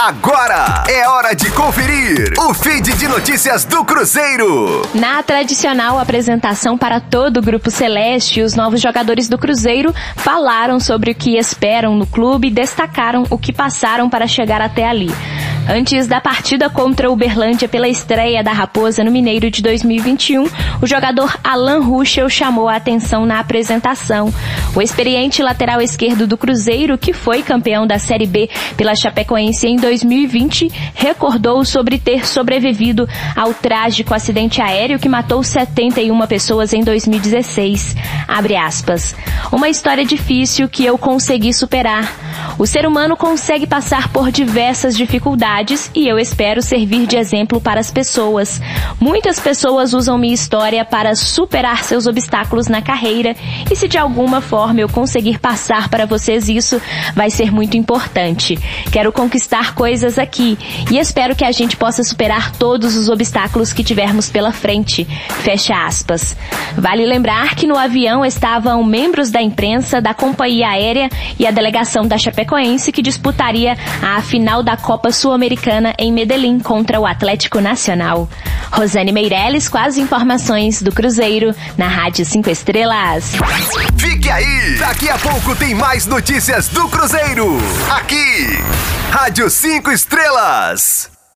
Agora é hora de conferir o feed de notícias do Cruzeiro. Na tradicional apresentação para todo o grupo celeste, os novos jogadores do Cruzeiro falaram sobre o que esperam no clube e destacaram o que passaram para chegar até ali. Antes da partida contra o Uberlândia pela estreia da Raposa no Mineiro de 2021, o jogador Alan Ruschel chamou a atenção na apresentação. O experiente lateral esquerdo do Cruzeiro, que foi campeão da Série B pela Chapecoense em 2020, recordou sobre ter sobrevivido ao trágico acidente aéreo que matou 71 pessoas em 2016. Abre aspas. Uma história difícil que eu consegui superar. O ser humano consegue passar por diversas dificuldades e eu espero servir de exemplo para as pessoas. Muitas pessoas usam minha história para superar seus obstáculos na carreira e se de alguma forma eu conseguir passar para vocês isso, vai ser muito importante. Quero conquistar coisas aqui e espero que a gente possa superar todos os obstáculos que tivermos pela frente. Fecha aspas. Vale lembrar que no avião estavam membros da imprensa, da companhia aérea e a delegação da Chapecoense que disputaria a final da Copa Sul-Americana em Medellín contra o Atlético Nacional. Rosane Meirelles com as informações do Cruzeiro na Rádio 5 Estrelas. Fique aí! Daqui a pouco tem mais notícias do Cruzeiro. Aqui, Rádio 5 Estrelas.